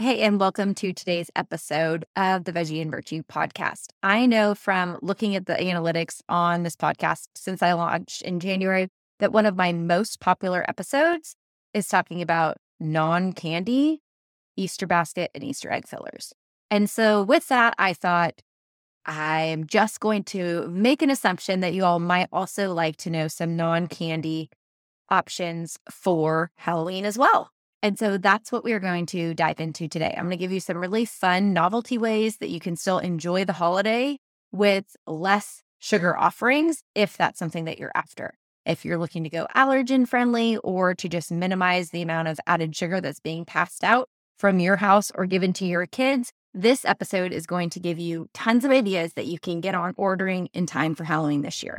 Hey, and welcome to today's episode of the Veggies and Virtue podcast. I know from looking at the analytics on this podcast since I launched in January that one of my most popular episodes is talking about non candy Easter basket and Easter egg fillers. And so, with that, I thought I'm just going to make an assumption that you all might also like to know some non candy options for Halloween as well. And so that's what we're going to dive into today. I'm going to give you some really fun novelty ways that you can still enjoy the holiday with less sugar offerings if that's something that you're after. If you're looking to go allergen friendly or to just minimize the amount of added sugar that's being passed out from your house or given to your kids, this episode is going to give you tons of ideas that you can get on ordering in time for Halloween this year.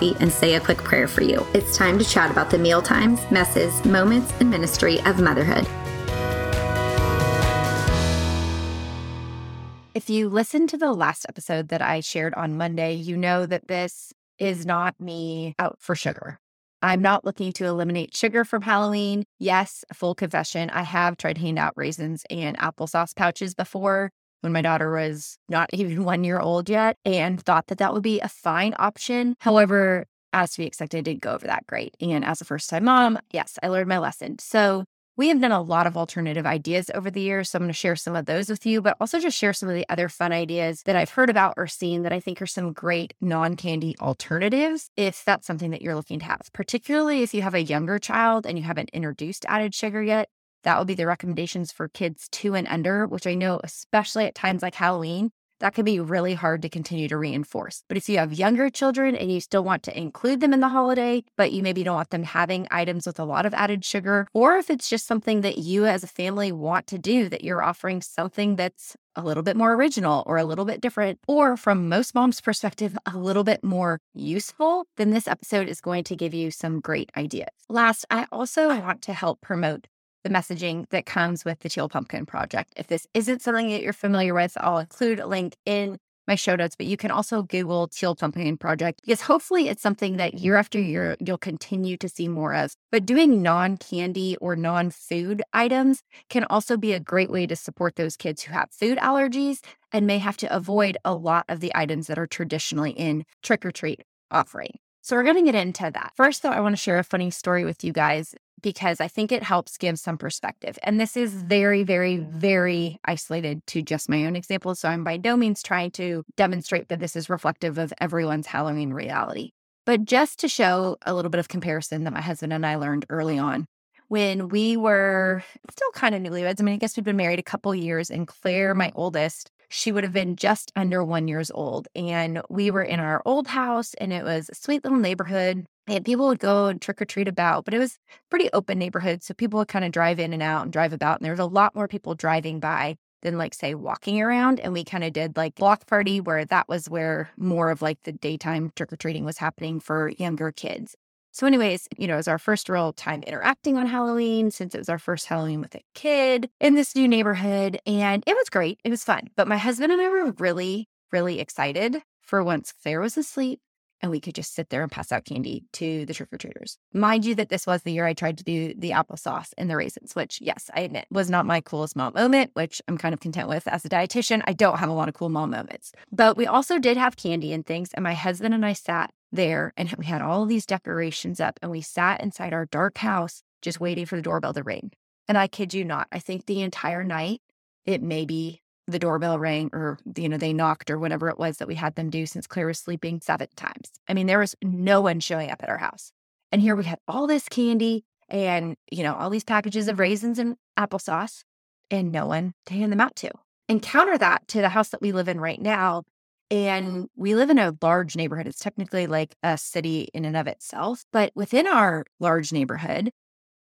coffee and say a quick prayer for you. It's time to chat about the meal times, messes, moments, and ministry of motherhood. If you listened to the last episode that I shared on Monday, you know that this is not me out for sugar. I'm not looking to eliminate sugar from Halloween. Yes, full confession, I have tried hand out raisins and applesauce pouches before when my daughter was not even one year old yet and thought that that would be a fine option. However, as to be expected, it didn't go over that great. And as a first time mom, yes, I learned my lesson. So we have done a lot of alternative ideas over the years. So I'm going to share some of those with you, but also just share some of the other fun ideas that I've heard about or seen that I think are some great non candy alternatives if that's something that you're looking to have, particularly if you have a younger child and you haven't introduced added sugar yet. That will be the recommendations for kids two and under, which I know, especially at times like Halloween, that can be really hard to continue to reinforce. But if you have younger children and you still want to include them in the holiday, but you maybe don't want them having items with a lot of added sugar, or if it's just something that you as a family want to do, that you're offering something that's a little bit more original or a little bit different, or from most moms' perspective, a little bit more useful, then this episode is going to give you some great ideas. Last, I also want to help promote the messaging that comes with the Teal Pumpkin Project. If this isn't something that you're familiar with, I'll include a link in my show notes, but you can also Google Teal Pumpkin Project because hopefully it's something that year after year you'll continue to see more of. But doing non candy or non food items can also be a great way to support those kids who have food allergies and may have to avoid a lot of the items that are traditionally in trick or treat offering. So we're going to get into that. First, though, I want to share a funny story with you guys because I think it helps give some perspective. And this is very, very, very isolated to just my own example. So I'm by no means trying to demonstrate that this is reflective of everyone's Halloween reality. But just to show a little bit of comparison that my husband and I learned early on when we were still kind of newlyweds. I mean, I guess we'd been married a couple years, and Claire, my oldest, she would have been just under one years old. And we were in our old house, and it was a sweet little neighborhood and people would go and trick or treat about, but it was pretty open neighborhood. So people would kind of drive in and out and drive about. And there was a lot more people driving by than like say walking around. And we kind of did like block party where that was where more of like the daytime trick or treating was happening for younger kids. So, anyways, you know, it was our first real time interacting on Halloween since it was our first Halloween with a kid in this new neighborhood. And it was great. It was fun. But my husband and I were really, really excited for once Claire was asleep and we could just sit there and pass out candy to the trick or treaters. Mind you, that this was the year I tried to do the applesauce and the raisins, which, yes, I admit was not my coolest mom moment, which I'm kind of content with. As a dietitian, I don't have a lot of cool mom moments. But we also did have candy and things. And my husband and I sat there and we had all these decorations up and we sat inside our dark house just waiting for the doorbell to ring. And I kid you not, I think the entire night, it maybe the doorbell rang or you know they knocked or whatever it was that we had them do since claire was sleeping seven times. I mean there was no one showing up at our house. And here we had all this candy and you know all these packages of raisins and applesauce and no one to hand them out to. And counter that to the house that we live in right now and we live in a large neighborhood. It's technically like a city in and of itself but within our large neighborhood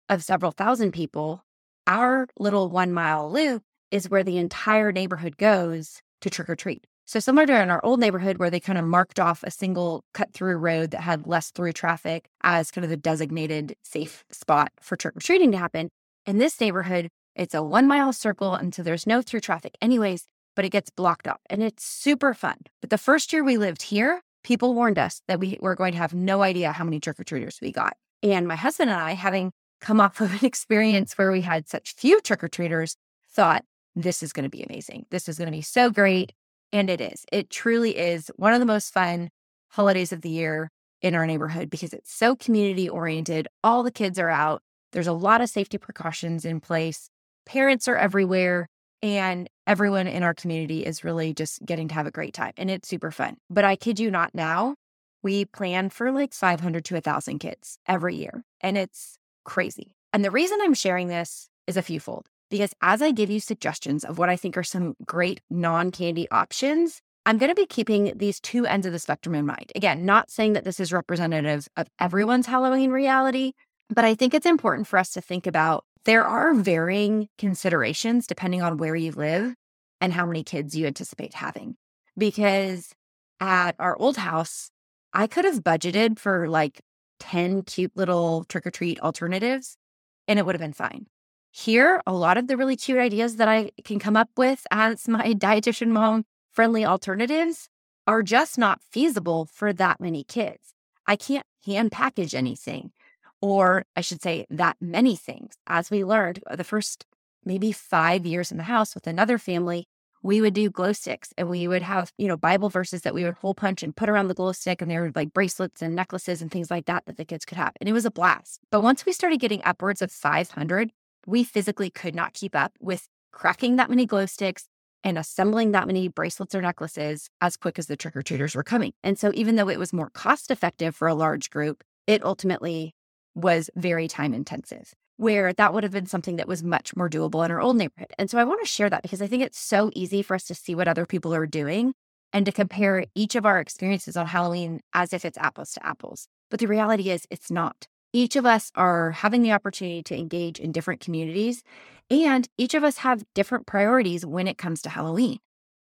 of several thousand people, our little one mile loop is where the entire neighborhood goes to trick or treat. So, similar to in our old neighborhood where they kind of marked off a single cut through road that had less through traffic as kind of the designated safe spot for trick or treating to happen, in this neighborhood, it's a one mile circle. And so there's no through traffic, anyways, but it gets blocked up and it's super fun. But the first year we lived here, people warned us that we were going to have no idea how many trick or treaters we got. And my husband and I, having come off of an experience where we had such few trick or treaters, thought this is going to be amazing. This is going to be so great. And it is. It truly is one of the most fun holidays of the year in our neighborhood because it's so community oriented. All the kids are out. There's a lot of safety precautions in place. Parents are everywhere. And everyone in our community is really just getting to have a great time. And it's super fun. But I kid you not now, we plan for like 500 to 1,000 kids every year. And it's crazy. And the reason I'm sharing this is a few fold because as I give you suggestions of what I think are some great non candy options, I'm going to be keeping these two ends of the spectrum in mind. Again, not saying that this is representative of everyone's Halloween reality, but I think it's important for us to think about there are varying considerations depending on where you live and how many kids you anticipate having. Because at our old house, I could have budgeted for like 10 cute little trick or treat alternatives and it would have been fine. Here, a lot of the really cute ideas that I can come up with as my dietitian mom friendly alternatives are just not feasible for that many kids. I can't hand package anything, or I should say, that many things. As we learned uh, the first maybe five years in the house with another family, we would do glow sticks and we would have, you know, Bible verses that we would hole punch and put around the glow stick. And there were like bracelets and necklaces and things like that that the kids could have. And it was a blast. But once we started getting upwards of 500, we physically could not keep up with cracking that many glow sticks and assembling that many bracelets or necklaces as quick as the trick or treaters were coming. And so, even though it was more cost effective for a large group, it ultimately was very time intensive, where that would have been something that was much more doable in our old neighborhood. And so, I want to share that because I think it's so easy for us to see what other people are doing and to compare each of our experiences on Halloween as if it's apples to apples. But the reality is, it's not each of us are having the opportunity to engage in different communities, and each of us have different priorities when it comes to Halloween.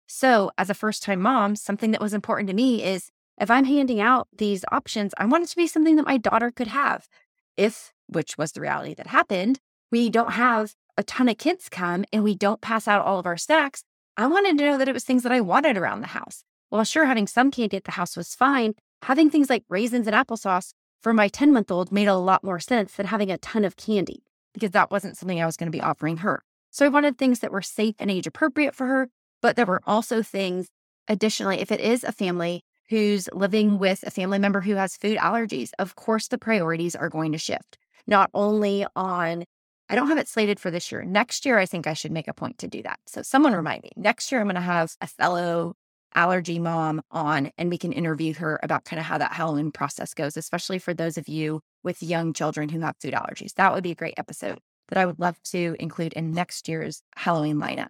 So, as a first time mom, something that was important to me is if I'm handing out these options, I want it to be something that my daughter could have. If, which was the reality that happened, we don't have a ton of kids come and we don't pass out all of our snacks, I wanted to know that it was things that I wanted around the house. Well, sure, having some candy at the house was fine. Having things like raisins and applesauce for my 10 month old made a lot more sense than having a ton of candy because that wasn't something I was going to be offering her. So I wanted things that were safe and age appropriate for her, but there were also things, additionally, if it is a family who's living with a family member who has food allergies, of course the priorities are going to shift. Not only on, I don't have it slated for this year. Next year, I think I should make a point to do that. So someone remind me. Next year, I'm going to have a fellow allergy mom on and we can interview her about kind of how that Halloween process goes, especially for those of you with young children who have food allergies. That would be a great episode that I would love to include in next year's Halloween lineup.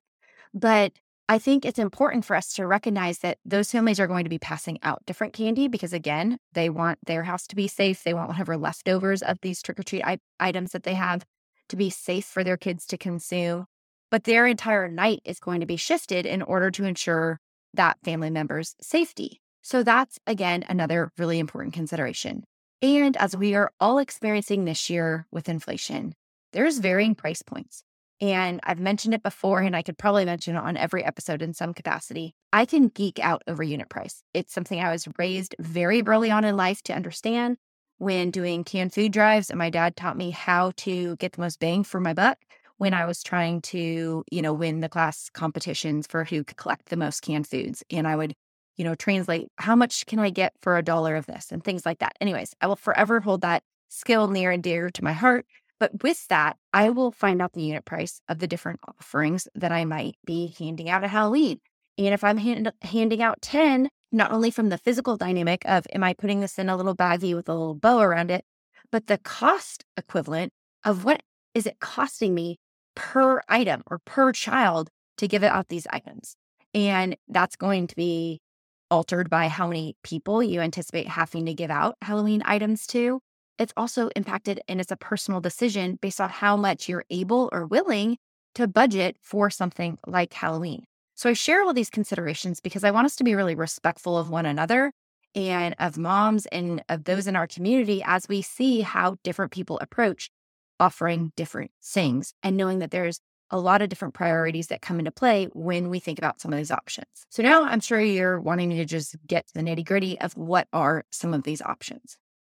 But I think it's important for us to recognize that those families are going to be passing out different candy because, again, they want their house to be safe. They want whatever leftovers of these trick or treat I- items that they have to be safe for their kids to consume. But their entire night is going to be shifted in order to ensure that family member's safety. So that's again another really important consideration. And as we are all experiencing this year with inflation, there's varying price points. And I've mentioned it before, and I could probably mention it on every episode in some capacity. I can geek out over unit price. It's something I was raised very early on in life to understand when doing canned food drives. And my dad taught me how to get the most bang for my buck when I was trying to, you know, win the class competitions for who could collect the most canned foods. And I would, you know, translate how much can I get for a dollar of this and things like that. Anyways, I will forever hold that skill near and dear to my heart. But with that, I will find out the unit price of the different offerings that I might be handing out at Halloween. And if I'm hand- handing out 10, not only from the physical dynamic of am I putting this in a little baggie with a little bow around it, but the cost equivalent of what is it costing me per item or per child to give out these items. And that's going to be altered by how many people you anticipate having to give out Halloween items to. it's also impacted and it's a personal decision based on how much you're able or willing to budget for something like Halloween. So I share all these considerations because I want us to be really respectful of one another and of moms and of those in our community as we see how different people approach offering different things and knowing that there's a lot of different priorities that come into play when we think about some of these options. So now I'm sure you're wanting to just get to the nitty gritty of what are some of these options.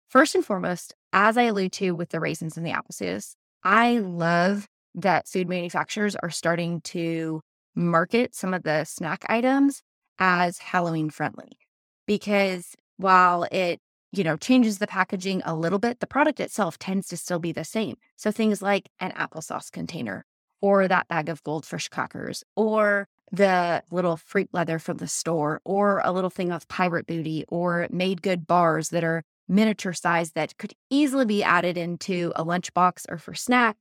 First and foremost, as I allude to with the raisins and the apple sauce, I love that food manufacturers are starting to market some of the snack items as Halloween friendly because while it you know changes the packaging a little bit the product itself tends to still be the same. So things like an applesauce container or that bag of goldfish crackers or the little fruit leather from the store or a little thing of pirate booty or Made Good bars that are miniature size that could easily be added into a lunchbox or for snack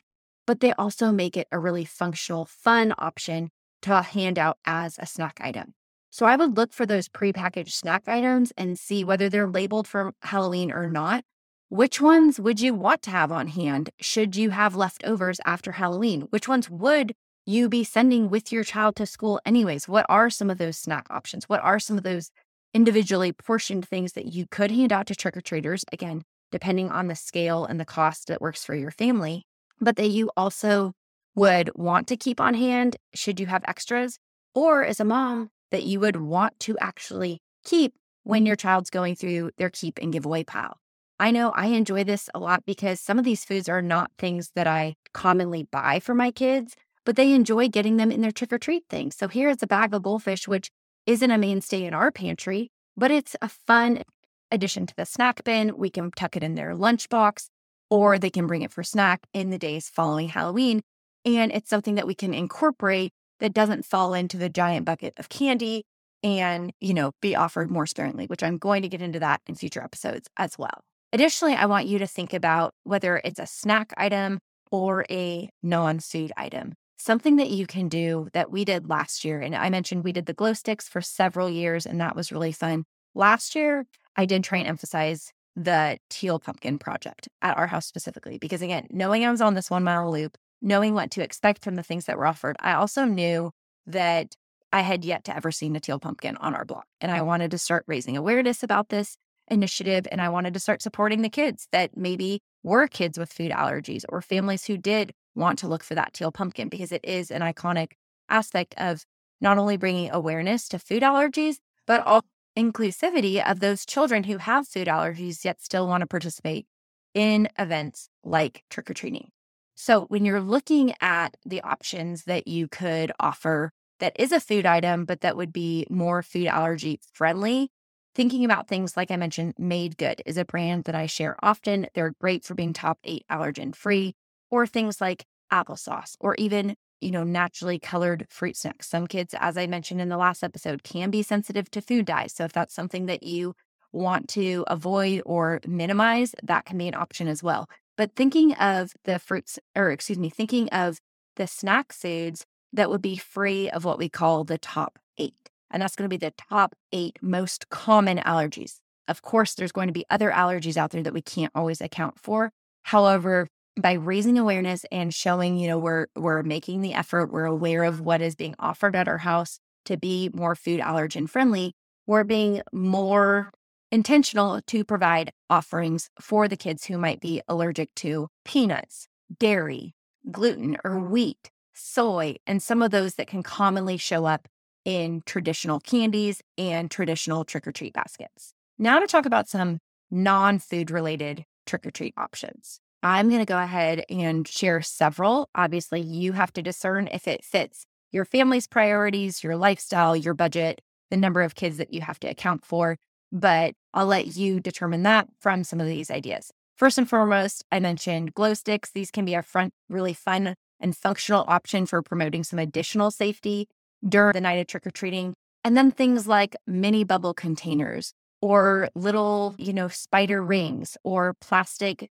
but they also make it a really functional fun option to hand out as a snack item so I would look for those prepackaged snack items and see whether they're labeled for Halloween or not. Which ones would you want to have on hand should you have leftovers after Halloween? Which ones would you be sending with your child to school, anyways? What are some of those snack options? What are some of those individually portioned things that you could hand out to trick or treaters? Again, depending on the scale and the cost that works for your family, but that you also would want to keep on hand should you have extras. Or as a mom, that you would want to actually keep when mm-hmm. your child's going through their keep and giveaway pile. I know I enjoy this a lot because some of these foods are not things that I commonly buy for my kids, but they enjoy getting them in their trick or treat things. So here is a bag of goldfish, which isn't a mainstay in our pantry, but it's a fun addition to the snack bin. We can tuck it in their lunchbox or they can bring it for snack in the days following Halloween. And it's something that we can incorporate that doesn't fall into the giant bucket of candy and, you know, be offered more sparingly, which I'm going to get into that in future episodes as well. Additionally, I want you to think about whether it's a snack item or a non food item. Something that you can do that we did last year. And I mentioned we did the glow sticks for several years, and that was really fun. Last year, I did try and emphasize the teal pumpkin project at our house specifically, because again, knowing I was on this one mile loop, knowing what to expect from the things that were offered, I also knew that I had yet to ever seen a teal pumpkin on our block. And I wanted to start raising awareness about this initiative. And I wanted to start supporting the kids that maybe were kids with food allergies or families who did want to look for that teal pumpkin because it is an iconic aspect of not only bringing awareness to food allergies, but also inclusivity of those children who have food allergies yet still want to participate in events like trick or treating. So, when you're looking at the options that you could offer that is a food item, but that would be more food allergy friendly, thinking about things like I mentioned, Made Good is a brand that I share often. They're great for being top eight allergen free, or things like applesauce, or even you know, naturally colored fruit snacks. Some kids, as I mentioned in the last episode, can be sensitive to food dyes. So if that's something that you want to avoid or minimize, that can be an option as well. But thinking of the fruits, or excuse me, thinking of the snack foods that would be free of what we call the top eight. And that's going to be the top eight most common allergies. Of course, there's going to be other allergies out there that we can't always account for. However, by raising awareness and showing, you know, we're we're making the effort, we're aware of what is being offered at our house to be more food allergen friendly, we're being more intentional to provide offerings for the kids who might be allergic to peanuts, dairy, gluten, or wheat, soy, and some of those that can commonly show up in traditional candies and traditional trick or treat baskets. Now, to talk about some non food related trick or treat options. I'm going to go ahead and share several. Obviously, you have to discern if it fits your family's priorities, your lifestyle, your budget, the number of kids that you have to account for but I'll let you determine that from some of these ideas. First and foremost, I mentioned glow sticks. These can be a front, really fun and functional option for promoting some additional safety during the night of trick or treating. And then things like mini bubble containers or little, you know, spider rings or plastic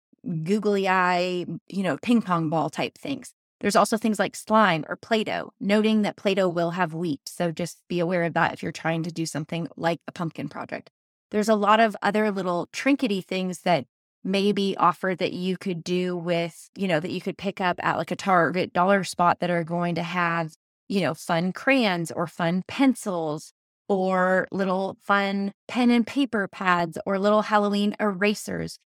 googly eye, you know, ping pong ball type things. There's also things like slime or Play Doh, noting that Play Doh will have wheat. So just be aware of that if you're trying to do something like a pumpkin project. There's a lot of other little trinkety things that maybe offered that you could do with, you know, that you could pick up at like a Target dollar spot that are going to have, you know, fun crayons or fun pencils or little fun pen and paper pads or little Halloween erasers.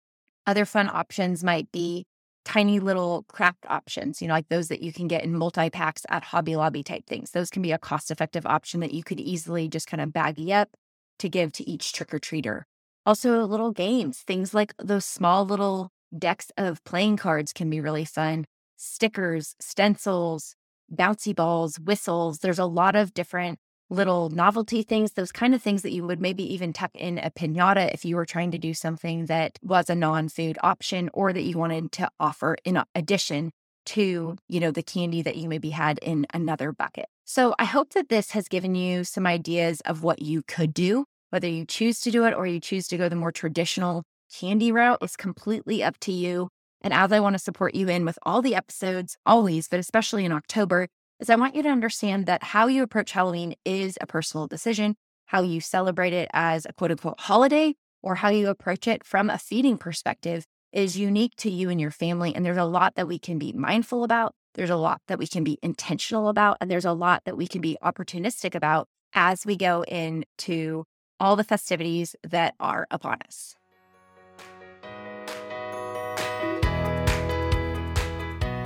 Other fun options might be tiny little craft options, you know, like those that you can get in multi packs at Hobby Lobby type things. Those can be a cost effective option that you could easily just kind of baggy up to give to each trick or treater. Also, little games, things like those small little decks of playing cards can be really fun. Stickers, stencils, bouncy balls, whistles. There's a lot of different little novelty things, those kind of things that you would maybe even tuck in a pinata if you were trying to do something that was a non-food option or that you wanted to offer in addition to, you know, the candy that you maybe had in another bucket. So I hope that this has given you some ideas of what you could do whether you choose to do it or you choose to go the more traditional candy route is completely up to you. And as I want to support you in with all the episodes, always, but especially in October, is I want you to understand that how you approach Halloween is a personal decision. How you celebrate it as a quote unquote holiday or how you approach it from a feeding perspective is unique to you and your family. And there's a lot that we can be mindful about. There's a lot that we can be intentional about. And there's a lot that we can be opportunistic about as we go into all the festivities that are upon us.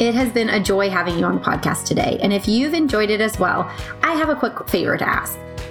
It has been a joy having you on the podcast today. And if you've enjoyed it as well, I have a quick favor to ask.